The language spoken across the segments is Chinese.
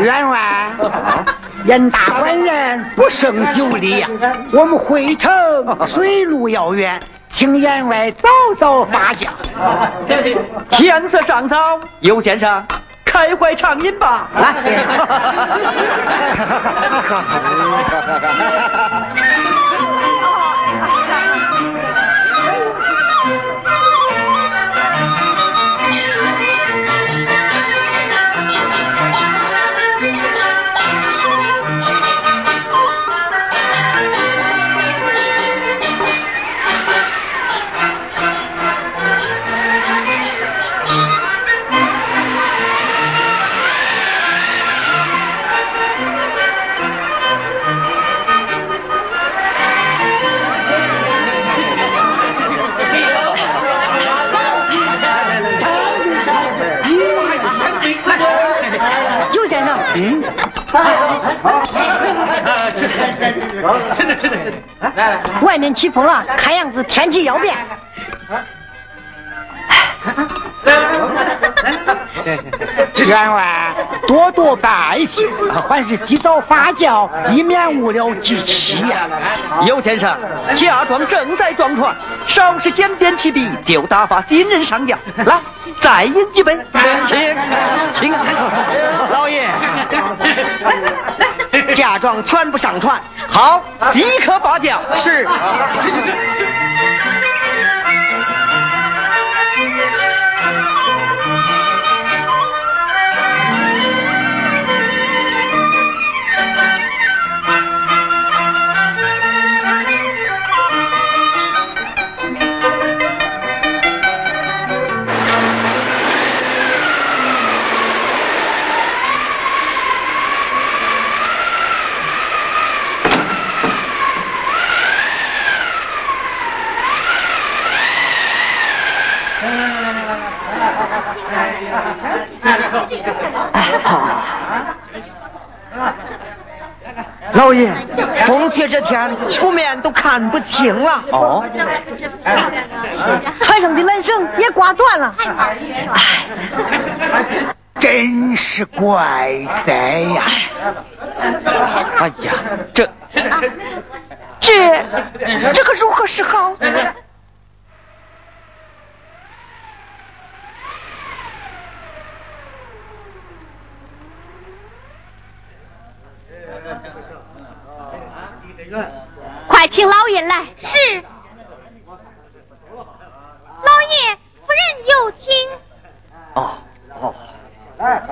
员外，严大官人不胜酒力呀，我们回城水路遥远，请员外早早发驾。天色尚早，尤先生开怀畅饮吧。来。真的，真的，真的！外面起风了，看样子天气要变。谢谢谢谢。员外多多拜谢，还是及早发轿，以免误了吉期呀。尤先生，嫁妆正在装船，稍事检点起笔，就打发新人上轿。来，再饮几杯，请，请。老爷，嫁妆全部上船，好，即刻发轿。是。老爷，风起这天，湖面都看不清了。哦，船上的缆绳也挂断了。哎，真是怪哉呀！哎呀，这这这可如何是好？快请老爷来，是老爷夫人有请。哦哦，哎，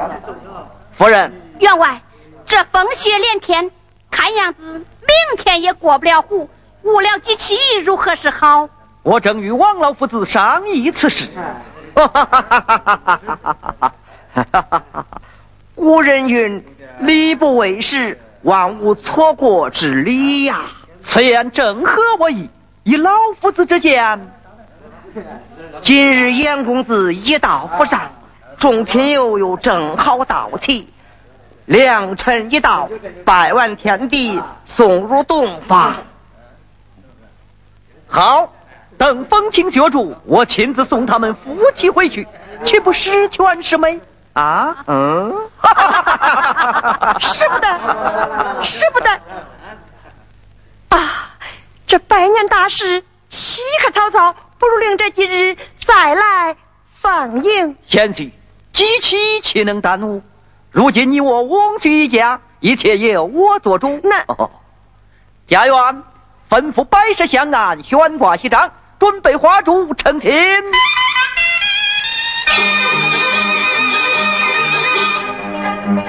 夫人员外，这风雪连天，看样子明天也过不了湖，无聊吉期如何是好？我正与王老夫子商议此事。古人云：礼不为时。万物错过之理呀！此言正合我意。以老夫子之见，今日严公子一道府上，众亲友又正好到齐，良辰已到，拜完天地，送入洞房。好，等风清雪住，我亲自送他们夫妻回去，岂不十全十美？啊，嗯，使不得，使不得啊！这百年大事，岂可草草？不如令这几日再来放映。贤妻，几期岂能耽误？如今你我翁婿一家，一切由我做主。那家园吩咐百事香案，悬挂喜帐，准备花烛成亲。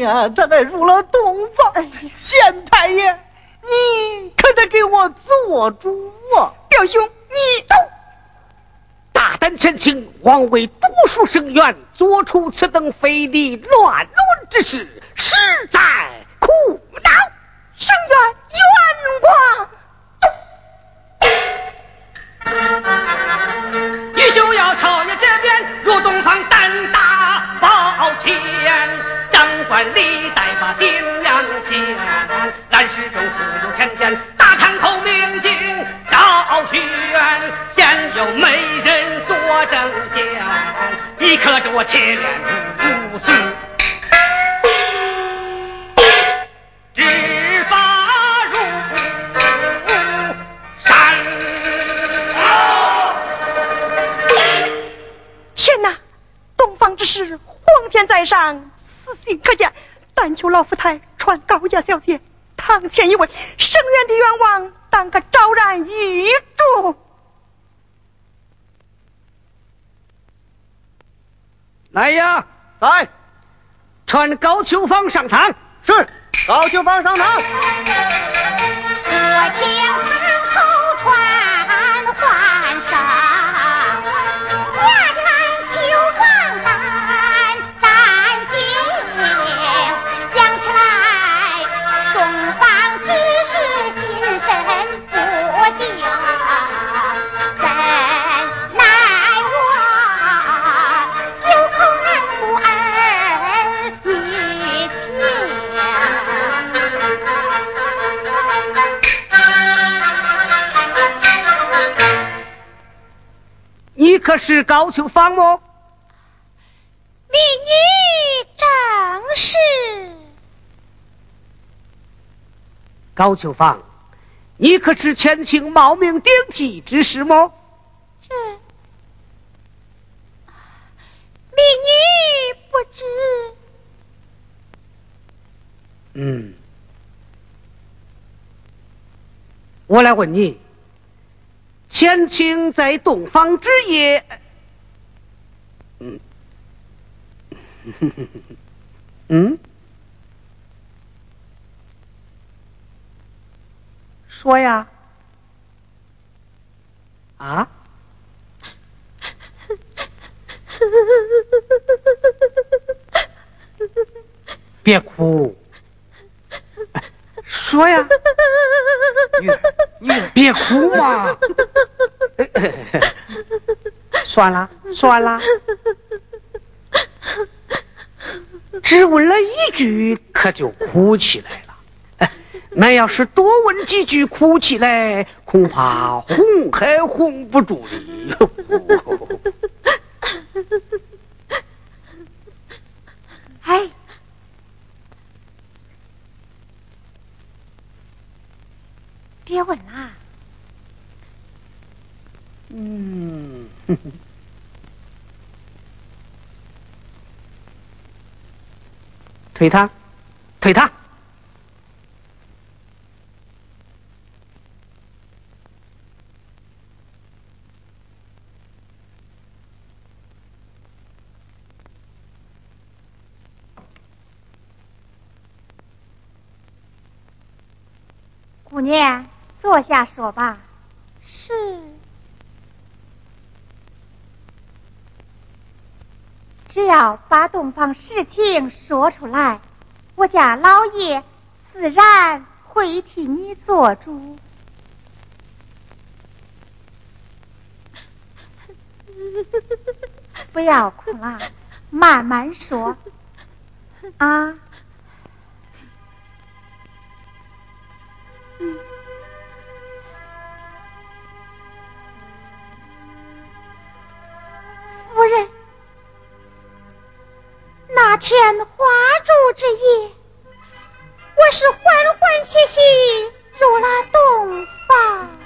呀，他才入了洞房。县太爷，你可得给我做主啊！表兄，你走。大胆前请，枉为读书生员，做出此等非礼乱伦之事，实在苦恼。生在冤铁链如丝，执法如山。天哪，东方之师，皇天在上，此信可见。但求老夫太传高家小姐堂前一问，生冤的冤枉，当可昭然于众。来呀，在，传高秋芳上堂。是，高秋芳上堂。我听堂后传话可是高秋芳么？民女正是。高秋芳，你可知前清冒名顶替之事么？这，民女不知。嗯，我来问你。前清在洞房之夜，嗯，嗯，说呀，啊，别哭，说呀。你 你别哭嘛，算了算了，只问了一句，可就哭起来了。那要是多问几句，哭起来恐怕哄还哄不住你。哎。别问啦。嗯，推他，推他。姑娘。坐下说吧。是。只要把洞房事情说出来，我家老爷自然会替你做主。不要哭了，慢慢说。啊。夫人，那天花烛之夜，我是欢欢喜喜入了洞房。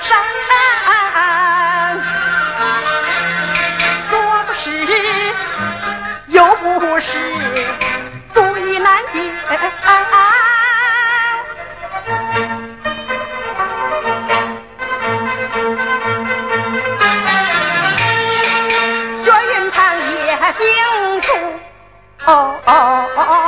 山左不是右不是左你难定雪云堂也顶住哦哦哦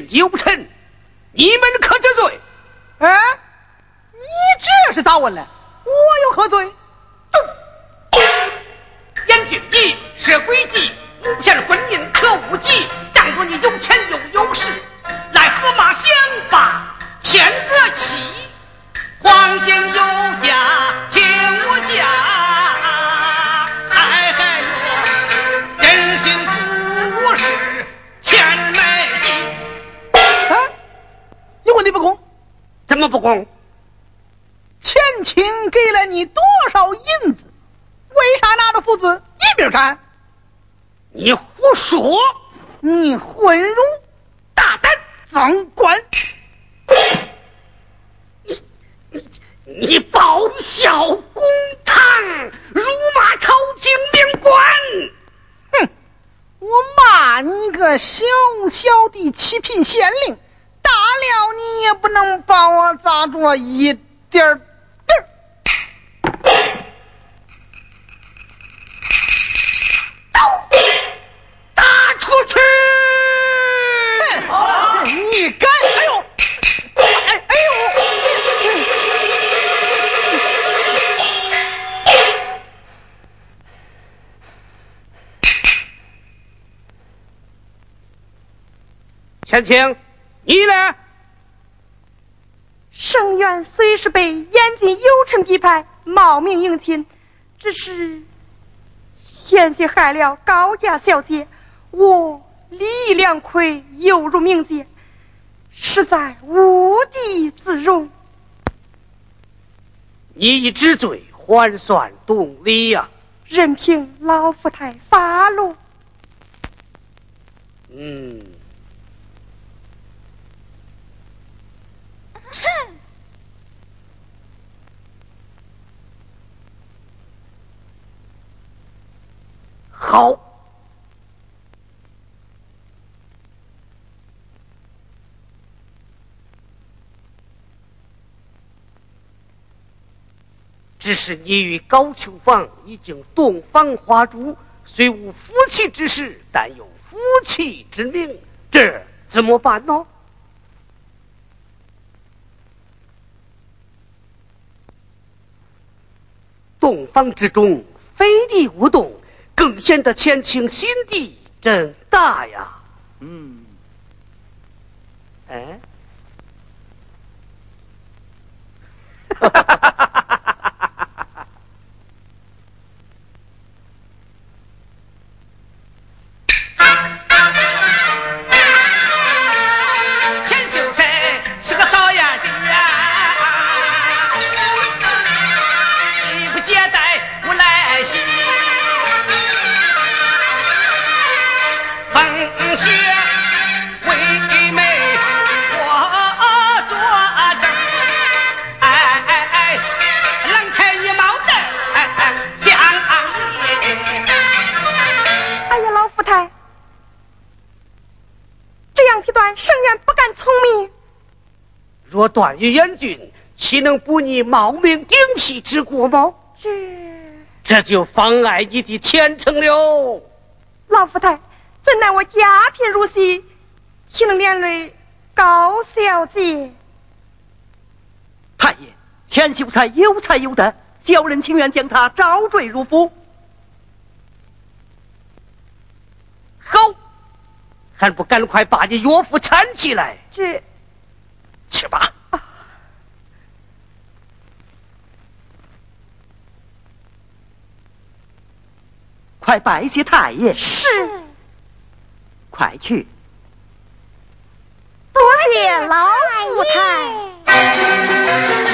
君有臣，你们可知罪？哎，你这是咋问嘞？前清给了你多少银子？为啥拿着斧子一边干？你胡说！你混入大胆赃官！你你你报效公堂，辱骂朝廷命官。哼！我骂你个小小的七品县令，大了你也不能把我砸着一点儿点儿。前清，你呢？圣元虽是被严禁有臣逼派，冒名迎亲，只是险些害了高家小姐，我礼义两亏，犹如冥界，实在无地自容。你已知罪，还算懂礼呀、任凭老夫太发怒。嗯，好。只是你与高秋芳已经洞房花烛，虽无夫妻之实，但有夫妻之名，这怎么办呢？洞房之中，非礼勿动，更显得前清心地真大呀！嗯，哎，钱 若断于严峻，岂能不你冒名顶替之过吗？这这就妨碍你的前程了。老夫太，怎奈我家贫如洗，岂能连累高小姐？太爷，钱秀才有才有德，小人情愿将他招赘入府。好，还不赶快把你岳父搀起来？这，去吧。快拜谢太爷。是。快去。多谢老太。